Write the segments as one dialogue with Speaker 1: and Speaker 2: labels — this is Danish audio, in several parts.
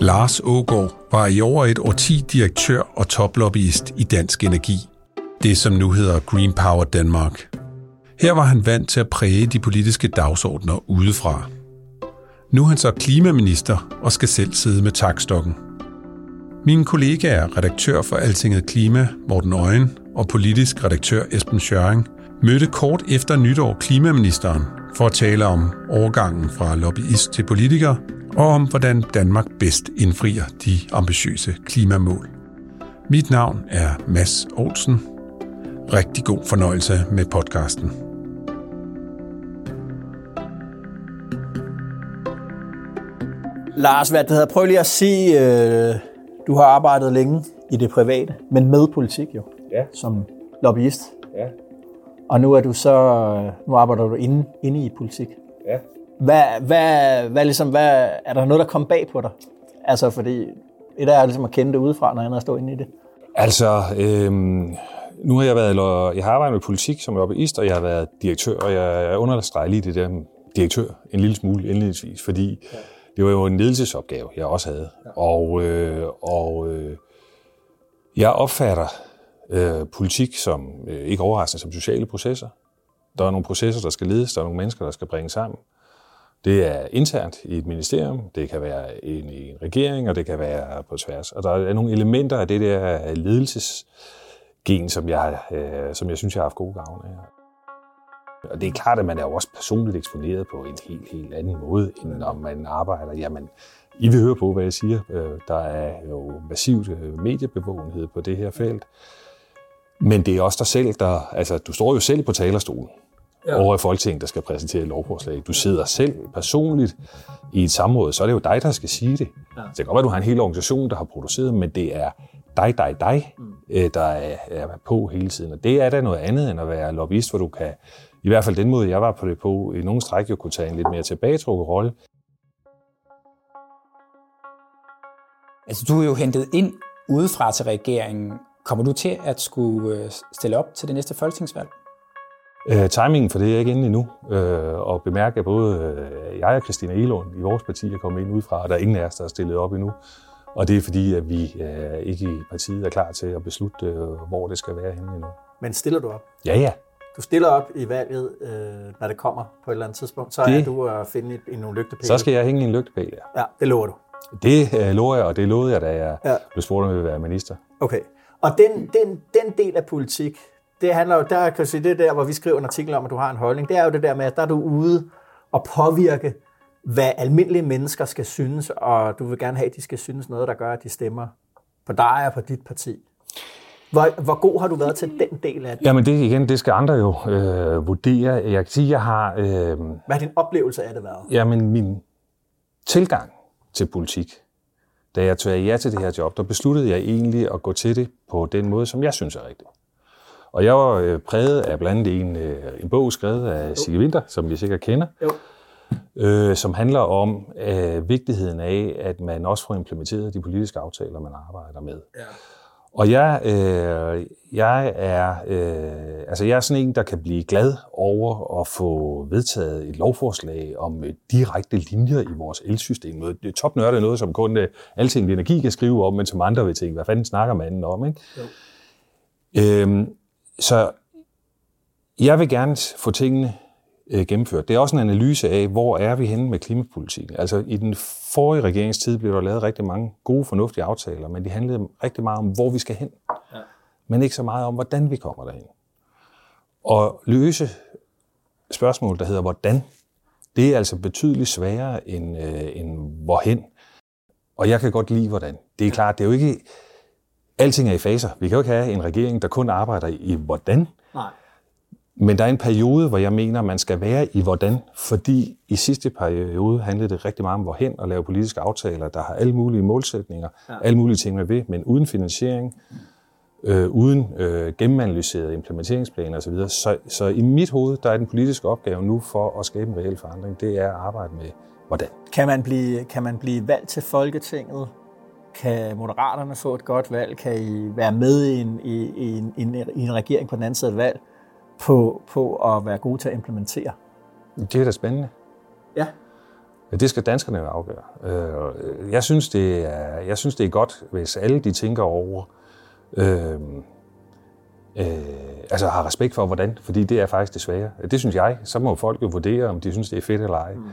Speaker 1: Lars Ågaard var i over et årti direktør og toplobbyist i Dansk Energi. Det som nu hedder Green Power Danmark. Her var han vant til at præge de politiske dagsordner udefra. Nu er han så klimaminister og skal selv sidde med takstokken. Min kollega er redaktør for Altinget Klima, Morten Øjen, og politisk redaktør Esben Schøring, mødte kort efter nytår klimaministeren for at tale om overgangen fra lobbyist til politiker og om, hvordan Danmark bedst indfrier de ambitiøse klimamål. Mit navn er Mads Olsen. Rigtig god fornøjelse med podcasten.
Speaker 2: Lars, hvad det hedder, prøv lige at sige, øh, du har arbejdet længe i det private, men med politik jo,
Speaker 3: Ja.
Speaker 2: som lobbyist.
Speaker 3: Ja.
Speaker 2: Og nu er du så, nu arbejder du inde, inde i politik.
Speaker 3: Ja.
Speaker 2: Hvad, hvad, hvad, ligesom, hvad, er der noget, der kom bag på dig? Altså, fordi et er ligesom at kende det udefra, når andet er at stå inde i det.
Speaker 3: Altså, øhm, nu har jeg været, eller jeg har arbejdet med politik som lobbyist, og jeg har været direktør, og jeg, jeg understreger lige det der med direktør en lille smule indledningsvis, fordi ja. det var jo en ledelsesopgave, jeg også havde. Ja. Og, øh, og øh, jeg opfatter øh, politik som, øh, ikke overraskende, som sociale processer. Der er nogle processer, der skal ledes, der er nogle mennesker, der skal bringes sammen. Det er internt i et ministerium, det kan være i en regering, og det kan være på tværs. Og der er nogle elementer af det der ledelsesgen, som jeg, øh, som jeg synes, jeg har haft god gavn af. Og det er klart, at man er jo også personligt eksponeret på en helt, helt anden måde, end når man arbejder. Jamen, I vil høre på, hvad jeg siger. Øh, der er jo massivt øh, mediebevågenhed på det her felt. Men det er også dig selv, der... Altså, du står jo selv på talerstolen ja. over i Folketinget, der skal præsentere et lovforslag. Du sidder selv personligt i et samråd, så er det jo dig, der skal sige det. Ja. Det kan godt være, at du har en hel organisation, der har produceret, men det er dig, dig, dig, mm. der er, er på hele tiden. Og det er da noget andet, end at være lobbyist, hvor du kan, i hvert fald den måde, jeg var på det på, i nogle stræk jo kunne tage en lidt mere tilbagetrukket rolle.
Speaker 4: Altså, du er jo hentet ind udefra til regeringen. Kommer du til at skulle øh, stille op til det næste folketingsvalg?
Speaker 3: Øh, timingen for det er ikke inde endnu. Øh, og bemærk, at både øh, jeg og Christina Elund i vores parti er kommet ind udefra, og der er ingen af os, der er stillet op endnu. Og det er fordi, at vi øh, ikke i partiet er klar til at beslutte, øh, hvor det skal være henne endnu.
Speaker 2: Men stiller du op?
Speaker 3: Ja, ja.
Speaker 2: Du stiller op i valget, øh, når det kommer på et eller andet tidspunkt, så
Speaker 3: Det-
Speaker 2: er du at finde i nogle lygtepæle.
Speaker 3: Så skal jeg hænge i en lygtepæl, ja.
Speaker 2: Ja, det lover du.
Speaker 3: Det øh, lover jeg, og det lovede jeg, da jeg
Speaker 2: ja.
Speaker 3: blev spurgt, om jeg ville være minister.
Speaker 2: Okay. Og den, den, den del af politik, det handler jo, der kan jeg sige, det er der, hvor vi skriver en artikel om, at du har en holdning, det er jo det der med, at der er du ude og påvirke, hvad almindelige mennesker skal synes, og du vil gerne have, at de skal synes noget, der gør, at de stemmer på dig og på dit parti. Hvor, hvor god har du været til den del af det?
Speaker 3: Jamen det igen, det skal andre jo øh, vurdere. Jeg kan sige, jeg har... Øh,
Speaker 2: Hvad har din oplevelse af det været?
Speaker 3: Jamen, min tilgang til politik, da jeg tog ja til det her job, der besluttede jeg egentlig at gå til det på den måde, som jeg synes er rigtig. Og jeg var øh, præget af blandt andet en, øh, en bog skrevet af Sigge Winter, som jeg sikkert kender,
Speaker 2: Jo.
Speaker 3: øh, som handler om øh, vigtigheden af, at man også får implementeret de politiske aftaler, man arbejder med.
Speaker 2: Ja.
Speaker 3: Og jeg, øh, jeg, er, øh, altså jeg er sådan en, der kan blive glad over at få vedtaget et lovforslag om øh, direkte linjer i vores elsystem. Det er topnørdet noget, som kun øh, alting energi kan skrive om, men som andre vil tænke, hvad fanden snakker manden om? Ikke? Øhm, så jeg vil gerne få tingene øh, gennemført. Det er også en analyse af, hvor er vi henne med klimapolitikken. Altså i den forrige regeringstid blev der lavet rigtig mange gode, fornuftige aftaler, men de handlede rigtig meget om, hvor vi skal hen. Ja. Men ikke så meget om, hvordan vi kommer derhen. Og løse spørgsmål, der hedder hvordan, det er altså betydeligt sværere end, øh, end hvorhen. Og jeg kan godt lide hvordan. Det er klart, det er jo ikke... Alting er i faser. Vi kan jo ikke have en regering, der kun arbejder i hvordan.
Speaker 2: Nej.
Speaker 3: Men der er en periode, hvor jeg mener, man skal være i hvordan, fordi i sidste periode handlede det rigtig meget om hvorhen og lave politiske aftaler, der har alle mulige målsætninger, ja. alle mulige ting med ved, men uden finansiering, øh, uden øh, gennemanalyserede implementeringsplaner osv. Så, så i mit hoved, der er den politiske opgave nu for at skabe en reel forandring, det er at arbejde med hvordan.
Speaker 2: Kan man blive, kan man blive valgt til Folketinget? Kan Moderaterne få et godt valg? Kan I være med i en, i, i en, i en regering på den anden side af et valg på, på at være gode til at implementere?
Speaker 3: Det er da spændende.
Speaker 2: Ja.
Speaker 3: Det skal danskerne jo afgøre. Øh, jeg synes, det er, jeg synes, det er godt, hvis alle de tænker over, øh, øh, altså har respekt for, hvordan, fordi det er faktisk det svære. Det synes jeg. Så må folk jo vurdere, om de synes, det er fedt eller ej. Mm.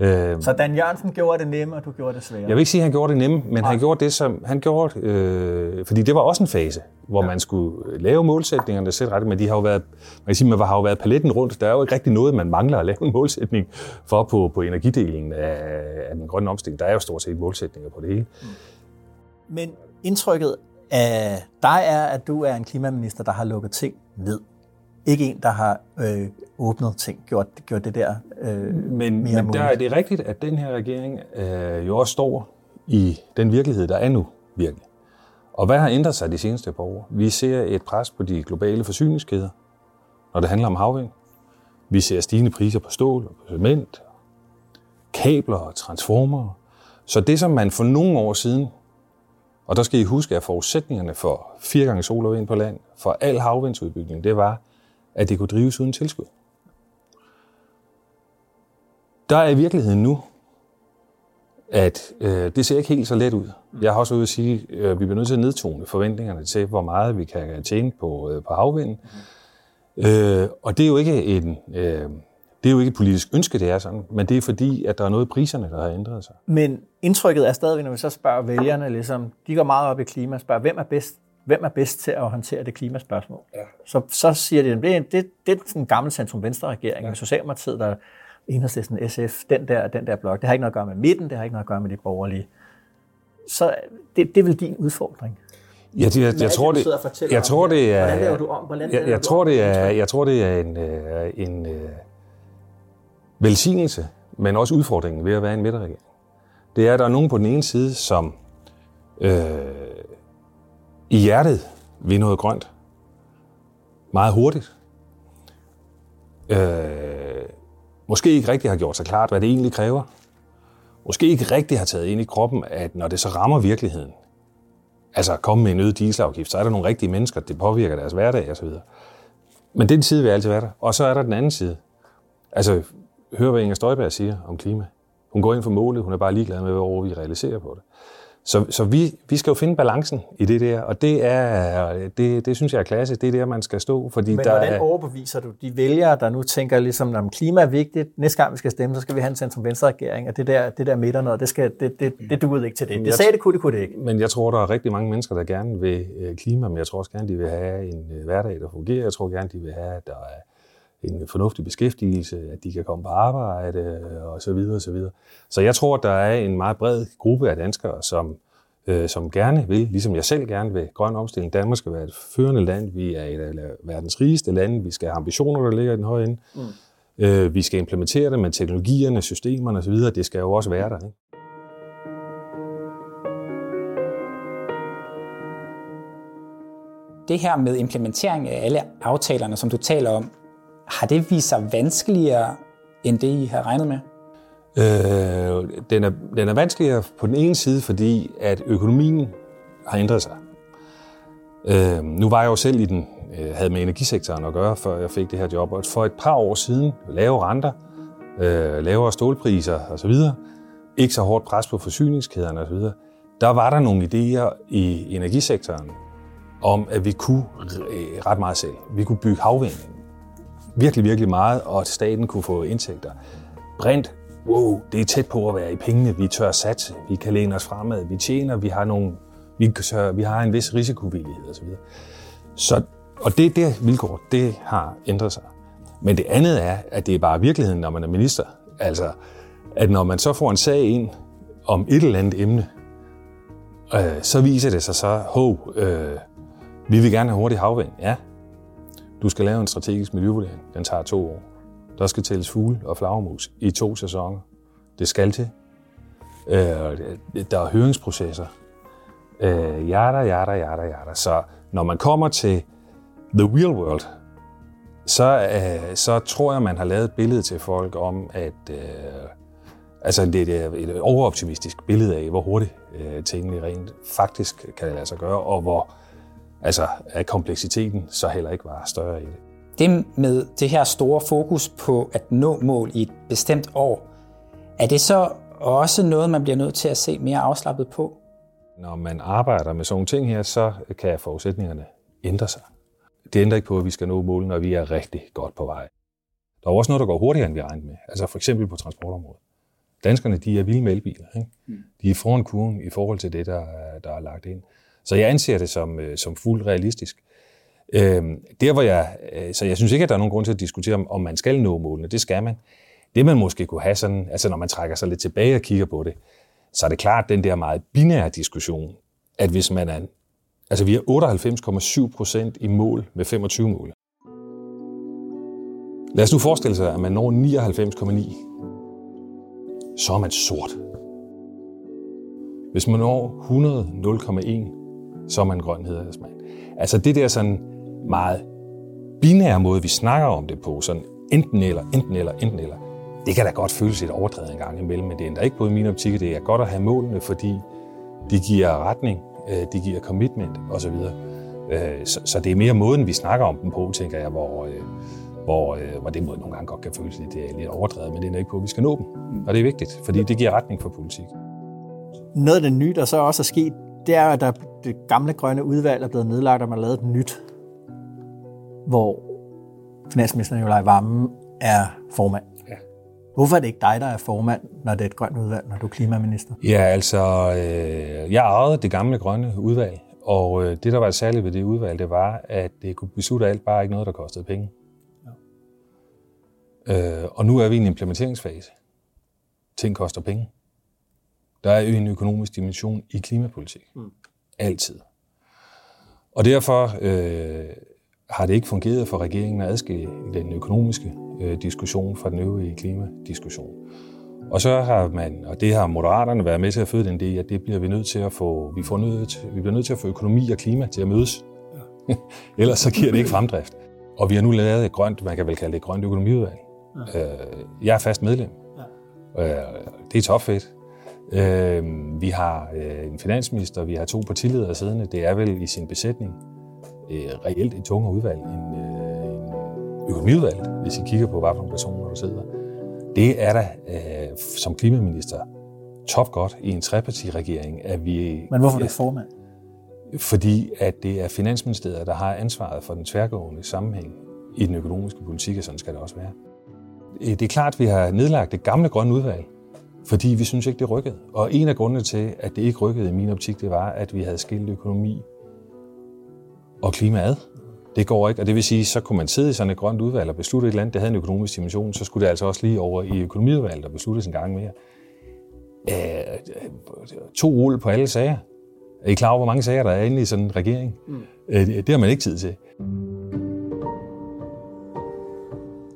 Speaker 2: Øh, så Dan Jørgensen gjorde det nemme, og du gjorde det svære?
Speaker 3: Jeg vil ikke sige, at han gjorde det nemme, men Nej. han gjorde det, som han gjorde, øh, fordi det var også en fase, hvor ja. man skulle lave målsætningerne sætte ret, men de har jo været, man kan sige, man har jo været paletten rundt. Der er jo ikke rigtig noget, man mangler at lave en målsætning for på, på energidelingen af, af den grønne omstilling. Der er jo stort set målsætninger på det hele. Mm.
Speaker 2: Men indtrykket af dig er, at du er en klimaminister, der har lukket ting ned. Ikke en, der har øh, åbnet ting, gjort, gjort det der øh,
Speaker 3: Men, mere men der er det rigtigt, at den her regering øh, jo også står i den virkelighed, der er nu virkelig. Og hvad har ændret sig de seneste par år? Vi ser et pres på de globale forsyningskæder, når det handler om havvind. Vi ser stigende priser på stål og på cement, kabler og transformer. Så det, som man for nogle år siden, og der skal I huske, at forudsætningerne for fire gange sol og vind på land, for al havvindsudbygning, det var, at det kunne drives uden tilskud. Der er i virkeligheden nu, at øh, det ser ikke helt så let ud. Jeg har også ude at sige, at øh, vi bliver nødt til at nedtone forventningerne til, hvor meget vi kan tjene på, øh, på havvinden. Øh, og det er jo ikke en... Øh, det er jo ikke et politisk ønske, det er sådan, men det er fordi, at der er noget i priserne, der har ændret sig.
Speaker 2: Men indtrykket er stadigvæk, når vi så spørger vælgerne, ligesom, de går meget op i klima, spørger, hvem er bedst hvem er bedst til at håndtere det klimaspørgsmål? Ja. Så, så siger de, det er, det, det er sådan en gammel centrum-venstre-regering, ja. Socialdemokratiet, der enhedslisten, SF, den der, den der blok. Det har ikke noget at gøre med midten, det har ikke noget at gøre med de borgerlige. Så det, det er vel din udfordring?
Speaker 3: Ja, det, jeg, jeg, tror, det, jeg tror, det er... Hvordan laver du om? Hvordan jeg, jeg, tror, det er, jeg tror, det er en, øh, en, uh, velsignelse, men også udfordringen ved at være en midterregering. Det er, at der er nogen på den ene side, som øh, i hjertet ved noget grønt. Meget hurtigt. Øh, måske ikke rigtig har gjort sig klart, hvad det egentlig kræver. Måske ikke rigtig har taget ind i kroppen, at når det så rammer virkeligheden, altså at komme med en øget dieselafgift, så er der nogle rigtige mennesker, det påvirker deres hverdag osv. Men den side vil altid være der. Og så er der den anden side. Altså, hør hvad Inger Støjberg siger om klima. Hun går ind for målet, hun er bare ligeglad med, hvor vi realiserer på det. Så, så vi, vi skal jo finde balancen i det der, og det, er, det, det synes jeg er klasse. Det er der, man skal stå. Fordi
Speaker 2: Men
Speaker 3: der
Speaker 2: hvordan
Speaker 3: er,
Speaker 2: overbeviser du de vælgere, der nu tænker, ligesom, at klima er vigtigt, næste gang vi skal stemme, så skal vi have en centrum-venstre-regering, og det der, det der midter noget, det, skal, det, det, det duede ikke til det. Det sagde det kunne, det kunne det ikke.
Speaker 3: Men jeg tror, der er rigtig mange mennesker, der gerne vil øh, klima, men jeg tror også gerne, de vil have en øh, hverdag, der fungerer. Jeg tror gerne, de vil have, at der er en fornuftig beskæftigelse, at de kan komme på arbejde og så videre og så videre. Så jeg tror, der er en meget bred gruppe af danskere, som, øh, som gerne vil, ligesom jeg selv gerne vil, grøn omstilling. Danmark skal være et førende land. Vi er et af verdens rigeste lande. Vi skal have ambitioner, der ligger i den høje ende. Mm. Øh, vi skal implementere det med teknologierne, systemerne osv. Det skal jo også være der. Ikke?
Speaker 4: Det her med implementering af alle aftalerne, som du taler om, har det vist sig vanskeligere end det, I har regnet med?
Speaker 3: Øh, den, er, den er vanskeligere på den ene side, fordi at økonomien har ændret sig. Øh, nu var jeg jo selv i den, øh, havde med energisektoren at gøre, før jeg fik det her job. Og for et par år siden, lave renter, øh, lavere stålpriser osv., ikke så hårdt pres på forsyningskæderne osv., der var der nogle idéer i energisektoren om, at vi kunne øh, ret meget selv. Vi kunne bygge havvind virkelig, virkelig meget, og at staten kunne få indtægter. Brint, wow, det er tæt på at være i pengene. Vi tør satse, vi kan læne os fremad, vi tjener, vi har, nogle, vi, tør, vi har en vis risikovillighed osv. Så, og det, det vilkår, det har ændret sig. Men det andet er, at det er bare virkeligheden, når man er minister. Altså, at når man så får en sag ind om et eller andet emne, øh, så viser det sig så, hov, øh, vi vil gerne have hurtig havvind. Ja, du skal lave en strategisk miljøvurdering. Den tager to år. Der skal tælles fugle og flagermus i to sæsoner. Det skal til. Øh, der er høringsprocesser. Øh, jada, jada, jada, jada. Så når man kommer til the real world, så, øh, så tror jeg, man har lavet et billede til folk om, at øh, altså det er et overoptimistisk billede af, hvor hurtigt øh, tingene rent faktisk kan lade sig gøre, og hvor altså, at kompleksiteten så heller ikke var større i det.
Speaker 4: Det med det her store fokus på at nå mål i et bestemt år, er det så også noget, man bliver nødt til at se mere afslappet på?
Speaker 3: Når man arbejder med sådan nogle ting her, så kan forudsætningerne ændre sig. Det ændrer ikke på, at vi skal nå målene, når vi er rigtig godt på vej. Der er også noget, der går hurtigere, end vi regner med. Altså for eksempel på transportområdet. Danskerne, de er vilde med elbiler. Ikke? Mm. De er foran kurven i forhold til det, der, der er lagt ind. Så jeg anser det som, øh, som fuldt realistisk. Øhm, der hvor jeg, øh, så jeg synes ikke, at der er nogen grund til at diskutere, om, om man skal nå målene. Det skal man. Det man måske kunne have sådan, altså når man trækker sig lidt tilbage og kigger på det, så er det klart den der meget binære diskussion, at hvis man er, altså vi er 98,7 procent i mål med 25 mål. Lad os nu forestille sig, at man når 99,9, så er man sort. Hvis man når 100,1, så er man grøn hedersmand. Altså det der sådan meget binære måde, vi snakker om det på, sådan enten eller, enten eller, enten eller, det kan da godt føles lidt overdrevet en gang imellem, men det ændrer ikke på i min optik, det er godt at have målene, fordi de giver retning, øh, de giver commitment osv. Øh, så, så det er mere måden, vi snakker om dem på, tænker jeg, hvor, øh, hvor, hvor det måde nogle gange godt kan føles lidt, det er lidt overdrevet, men det er ikke på, at vi skal nå dem. Og det er vigtigt, fordi det giver retning for politik.
Speaker 2: Noget af det nye, der så også er sket, det er, at der, det gamle grønne udvalg er blevet nedlagt, og man har lavet et nyt, hvor finansminister Nikolaj Vammen er formand. Ja. Hvorfor er det ikke dig, der er formand, når det er et grønt udvalg, når du er klimaminister?
Speaker 3: Ja, altså, øh, jeg ejede det gamle grønne udvalg, og øh, det, der var særligt ved det udvalg, det var, at det kunne beslutte alt, bare ikke noget, der kostede penge. Ja. Øh, og nu er vi i en implementeringsfase. Ting koster penge. Der er jo en økonomisk dimension i klimapolitik. Mm. Altid. Og derfor øh, har det ikke fungeret for regeringen at adskille den økonomiske øh, diskussion fra den øvrige klimadiskussion. Og så har man, og det har moderaterne været med til at føde den idé, at det bliver vi nødt til at få, vi, får nødt til, vi bliver nødt til at få økonomi og klima til at mødes. Ja. Ellers så giver det ikke fremdrift. Og vi har nu lavet et grønt, man kan vel kalde det et grønt økonomiudvalg. Ja. Øh, jeg er fast medlem. Ja. Øh, det er topfedt. Øh, vi har øh, en finansminister, vi har to partiledere siddende. Det er vel i sin besætning øh, reelt et tungere udvalg end øh, en økonomiudvalg, hvis I kigger på, hvad for personer, der sidder. Det er da øh, som klimaminister top godt i en trepartiregering, at vi...
Speaker 2: Men hvorfor er det formand?
Speaker 3: Fordi at det er Finansministeriet, der har ansvaret for den tværgående sammenhæng i den økonomiske politik, og sådan skal det også være. Det er klart, at vi har nedlagt det gamle grønne udvalg, fordi vi synes ikke, det rykkede. Og en af grundene til, at det ikke rykkede i min optik, det var, at vi havde skilt økonomi og klima ad. Det går ikke, og det vil sige, så kunne man sidde i sådan et grønt udvalg og beslutte et eller andet, der havde en økonomisk dimension, så skulle det altså også lige over i økonomiudvalget og besluttes en gang mere. Øh, to rulle på alle sager. Er I klar over, hvor mange sager der er inde i sådan en regering? Mm. Øh, det har man ikke tid til.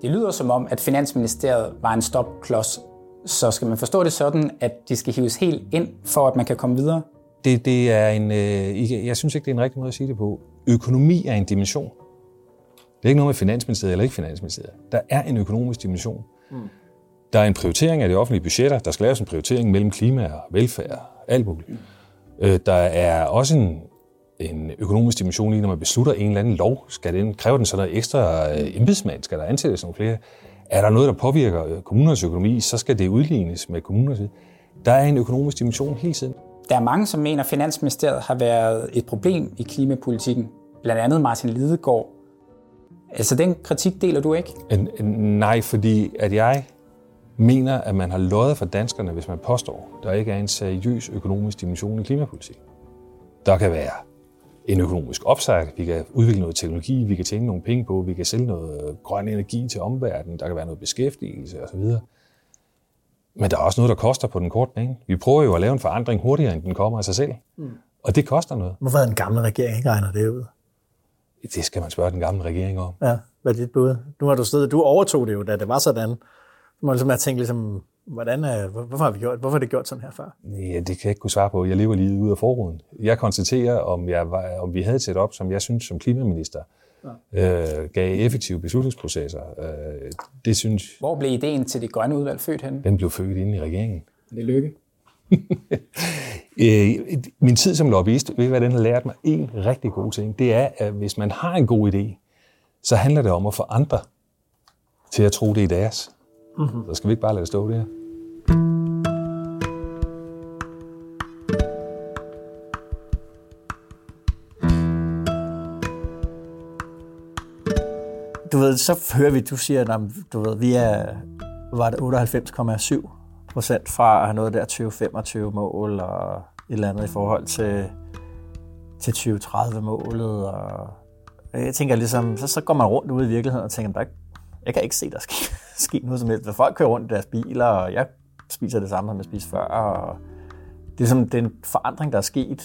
Speaker 4: Det lyder som om, at Finansministeriet var en stopklods så skal man forstå det sådan, at de skal hives helt ind, for at man kan komme videre?
Speaker 3: Det, det er en, øh, jeg synes ikke, det er en rigtig måde at sige det på. Økonomi er en dimension. Det er ikke noget med Finansministeriet eller ikke Finansministeriet. Der er en økonomisk dimension. Mm. Der er en prioritering af de offentlige budgetter. Der skal laves en prioritering mellem klima og velfærd, alt muligt. Mm. Øh, der er også en, en økonomisk dimension i, når man beslutter en eller anden lov. Skal den, kræver den så noget ekstra øh, embedsmand? Skal der ansættes nogle flere? Er der noget, der påvirker øh, kommunernes økonomi, så skal det udlignes med kommunernes. Der er en økonomisk dimension hele tiden.
Speaker 4: Der er mange, som mener, at Finansministeriet har været et problem i klimapolitikken. Blandt andet Martin Lidegaard. Altså den kritik deler du ikke?
Speaker 3: En, en, nej, fordi at jeg mener, at man har løjet for danskerne, hvis man påstår, at der ikke er en seriøs økonomisk dimension i klimapolitik. Der kan være en økonomisk opsag, vi kan udvikle noget teknologi, vi kan tjene nogle penge på, vi kan sælge noget grøn energi til omverdenen, der kan være noget beskæftigelse osv. Men der er også noget, der koster på den korte bane. Vi prøver jo at lave en forandring hurtigere, end den kommer af sig selv. Mm. Og det koster noget.
Speaker 2: Hvorfor den gamle regering ikke regnet det ud?
Speaker 3: Det skal man spørge den gamle regering om.
Speaker 2: Ja, hvad er dit bud? Nu har du stedet, du overtog det jo, da det var sådan. Du må ligesom have tænkt ligesom, hvordan er, hvorfor har vi gjort, hvorfor har det gjort sådan her før?
Speaker 3: Ja, det kan jeg ikke kunne svare på. Jeg lever lige ude af forruden. Jeg konstaterer, om, jeg var, om vi havde et setup, som jeg synes som klimaminister, ja. øh, gav effektive beslutningsprocesser. Øh, det synes
Speaker 4: Hvor blev ideen til det grønne udvalg født henne?
Speaker 3: den blev født inde i regeringen.
Speaker 4: Det er lykke.
Speaker 3: Øh, min tid som lobbyist, ved I, hvad den har lært mig? En rigtig god ting, det er, at hvis man har en god idé, så handler det om at få andre til at tro, det er deres. Mm-hmm. Så skal vi ikke bare lade det stå der.
Speaker 2: Du ved, så hører vi, du siger, at du ved, vi er, var det 98,7 procent fra at have noget der 2025 mål og et eller andet i forhold til, til 2030-målet. Og jeg tænker ligesom, så, så går man rundt ude i virkeligheden og tænker, der, jeg kan ikke se, der sker ske noget som helst. Folk kører rundt i deres biler, og jeg spiser det samme, som jeg spiste før. Og det er som det er en forandring, der er sket,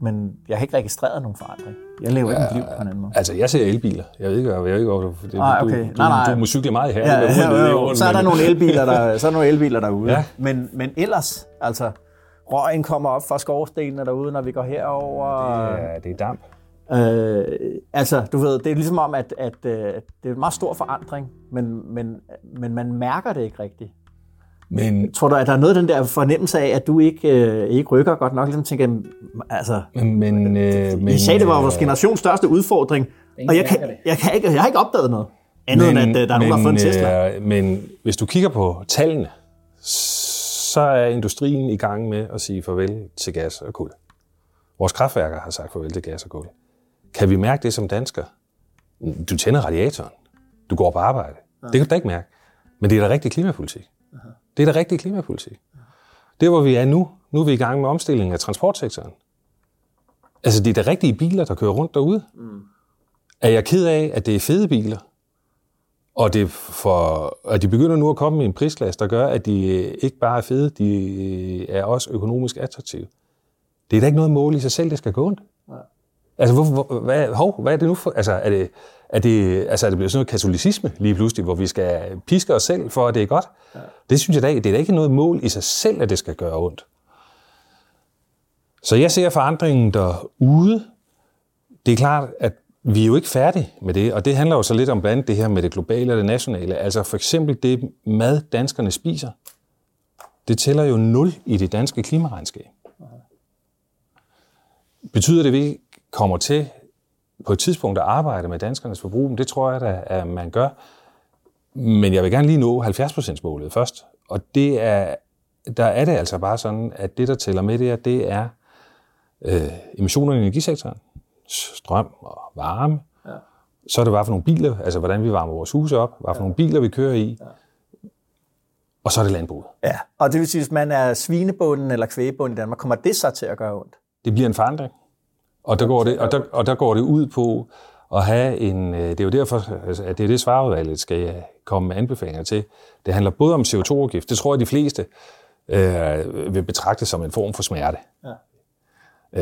Speaker 2: men jeg har ikke registreret nogen forandring. Jeg lever ikke mit liv på en anden måde.
Speaker 3: Altså, jeg ser elbiler. Jeg ved ikke, jeg ved ikke hvor du, det,
Speaker 2: Nej, okay.
Speaker 3: du, du,
Speaker 2: Nej, nej.
Speaker 3: du må cykle meget her.
Speaker 2: Ja, ja, jo. Så er der nogle elbiler, der, så er der nogle elbiler derude.
Speaker 3: Ja.
Speaker 2: Men, men ellers, altså, røgen kommer op fra skorstenene derude, når vi går herover.
Speaker 3: Ja, det er damp.
Speaker 2: Øh, altså, du ved, det er ligesom om, at, at, øh, det er en meget stor forandring, men, men, men man mærker det ikke rigtigt.
Speaker 3: Men,
Speaker 2: Tror du, at der er noget af den der fornemmelse af, at du ikke, øh, ikke rykker godt nok? Ligesom tænker, altså,
Speaker 3: men, men, øh, men
Speaker 2: I sagde, det var vores generations største udfordring, og jeg kan, jeg, kan ikke, jeg har ikke opdaget noget. Andet end, at øh, der er nogen, der har fået en Tesla.
Speaker 3: Øh, men hvis du kigger på tallene, så er industrien i gang med at sige farvel til gas og kul. Vores kraftværker har sagt farvel til gas og kul. Kan vi mærke det som dansker? Du tænder radiatoren. Du går på arbejde. Ja. Det kan du da ikke mærke. Men det er da rigtig klimapolitik. Det er da rigtig klimapolitik. Det hvor vi er nu, nu er vi i gang med omstillingen af transportsektoren. Altså, det er da rigtige biler, der kører rundt derude. Mm. Er jeg ked af, at det er fede biler, og det for, at de begynder nu at komme med en prisklasse, der gør, at de ikke bare er fede, de er også økonomisk attraktive. Det er da ikke noget mål i sig selv, det skal gå ondt. Altså, hvor, hvor, hvad, hov, hvad er det nu for? Altså, er det, er det, altså, er det blevet sådan noget katolicisme lige pludselig, hvor vi skal piske os selv for, at det er godt? Ja. Det synes jeg da. Det er da ikke noget mål i sig selv, at det skal gøre ondt. Så jeg ser forandringen derude. Det er klart, at vi er jo ikke færdige med det, og det handler jo så lidt om blandt andet det her med det globale og det nationale. Altså for eksempel det mad, danskerne spiser, det tæller jo nul i det danske klimaregnskab. Betyder det, kommer til på et tidspunkt at arbejde med danskernes forbrug? Men Det tror jeg da, at man gør. Men jeg vil gerne lige nå 70%-målet først. Og det er, der er det altså bare sådan, at det, der tæller med det det er øh, emissioner i energisektoren, strøm og varme. Ja. Så er det bare for nogle biler, altså hvordan vi varmer vores huse op, hvad for nogle biler vi kører i. Ja. Og så er det landbruget.
Speaker 2: Ja, og det vil sige, hvis man er svinebunden eller kvægebunden i Danmark, kommer det så til at gøre ondt?
Speaker 3: Det bliver en forandring. Og der går det, og der, og der går det ud på at have en... øh, Det er jo derfor, altså, at det er det svarudvalget skal komme med anbefalinger til. Det handler både om CO2-afgift. Det tror jeg, de fleste øh, vil betragte som en form for smerte. Ja.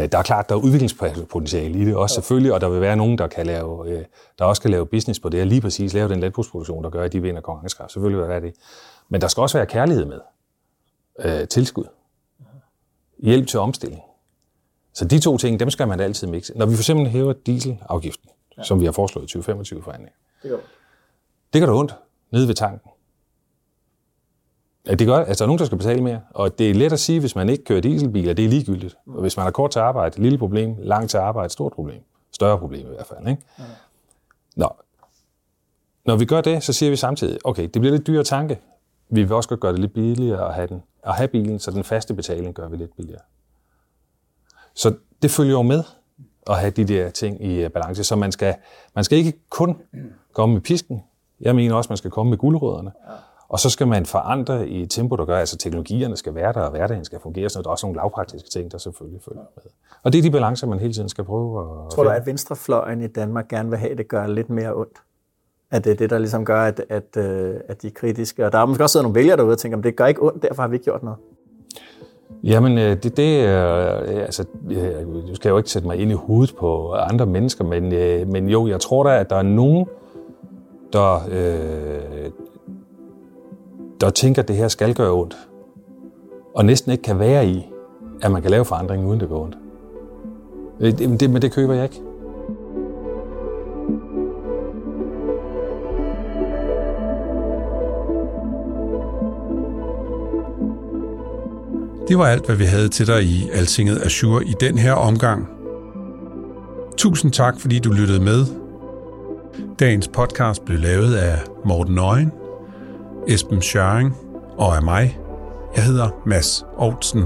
Speaker 3: Der er klart, der er udviklingspotentiale i det også selvfølgelig, og der vil være nogen, der, kan lave, øh, der også kan lave business på det, og lige præcis lave den landbrugsproduktion, der gør, at de vinder konkurrencekraft. Selvfølgelig vil der være det. Men der skal også være kærlighed med. Øh, tilskud. Hjælp til omstilling. Så de to ting, dem skal man altid mixe. Når vi for eksempel hæver dieselafgiften, ja. som vi har foreslået i 2025 forhandlinger,
Speaker 2: Det gør
Speaker 3: det gør det ondt nede ved tanken. Ja, det gør, altså, der er nogen, der skal betale mere. Og det er let at sige, hvis man ikke kører dieselbiler, det er ligegyldigt. Og hvis man har kort til arbejde, lille problem, langt til arbejde, stort problem. Større problem i hvert fald. Ikke? Nå. Når vi gør det, så siger vi samtidig, okay, det bliver lidt dyre tanke. Vi vil også godt gøre det lidt billigere at have, den, at have bilen, så den faste betaling gør vi lidt billigere. Så det følger jo med at have de der ting i øh, balance. Så man skal, man skal ikke kun komme med pisken. Jeg mener også, man skal komme med guldrødderne. Og så skal man forandre i et tempo, der gør, altså teknologierne skal være der, og hverdagen skal fungere. Så der er også nogle lavpraktiske ting, der selvfølgelig følger med. Og det er de balancer, man hele tiden skal prøve at
Speaker 2: Tror du, at venstrefløjen i Danmark gerne vil have, at det gør lidt mere ondt? At det er det, der ligesom gør, at, at, øh, at de er kritiske. Og der er måske også nogle vælgere derude og tænker, at det gør ikke ondt, derfor har vi ikke gjort noget.
Speaker 3: Jamen, øh, det, det er, øh, altså, øh, du skal jo ikke sætte mig ind i hovedet på andre mennesker, men, men jo, jeg tror da, at der er nogen, der, øh, der tænker, at det her skal gøre ondt, og næsten ikke kan være i, at man kan lave forandring, uden det går ondt. Det, det, men det køber jeg ikke.
Speaker 1: Det var alt, hvad vi havde til dig i Altinget Azure i den her omgang. Tusind tak, fordi du lyttede med. Dagens podcast blev lavet af Morten Nøgen, Esben Schøring og af mig. Jeg hedder Mads Olsen.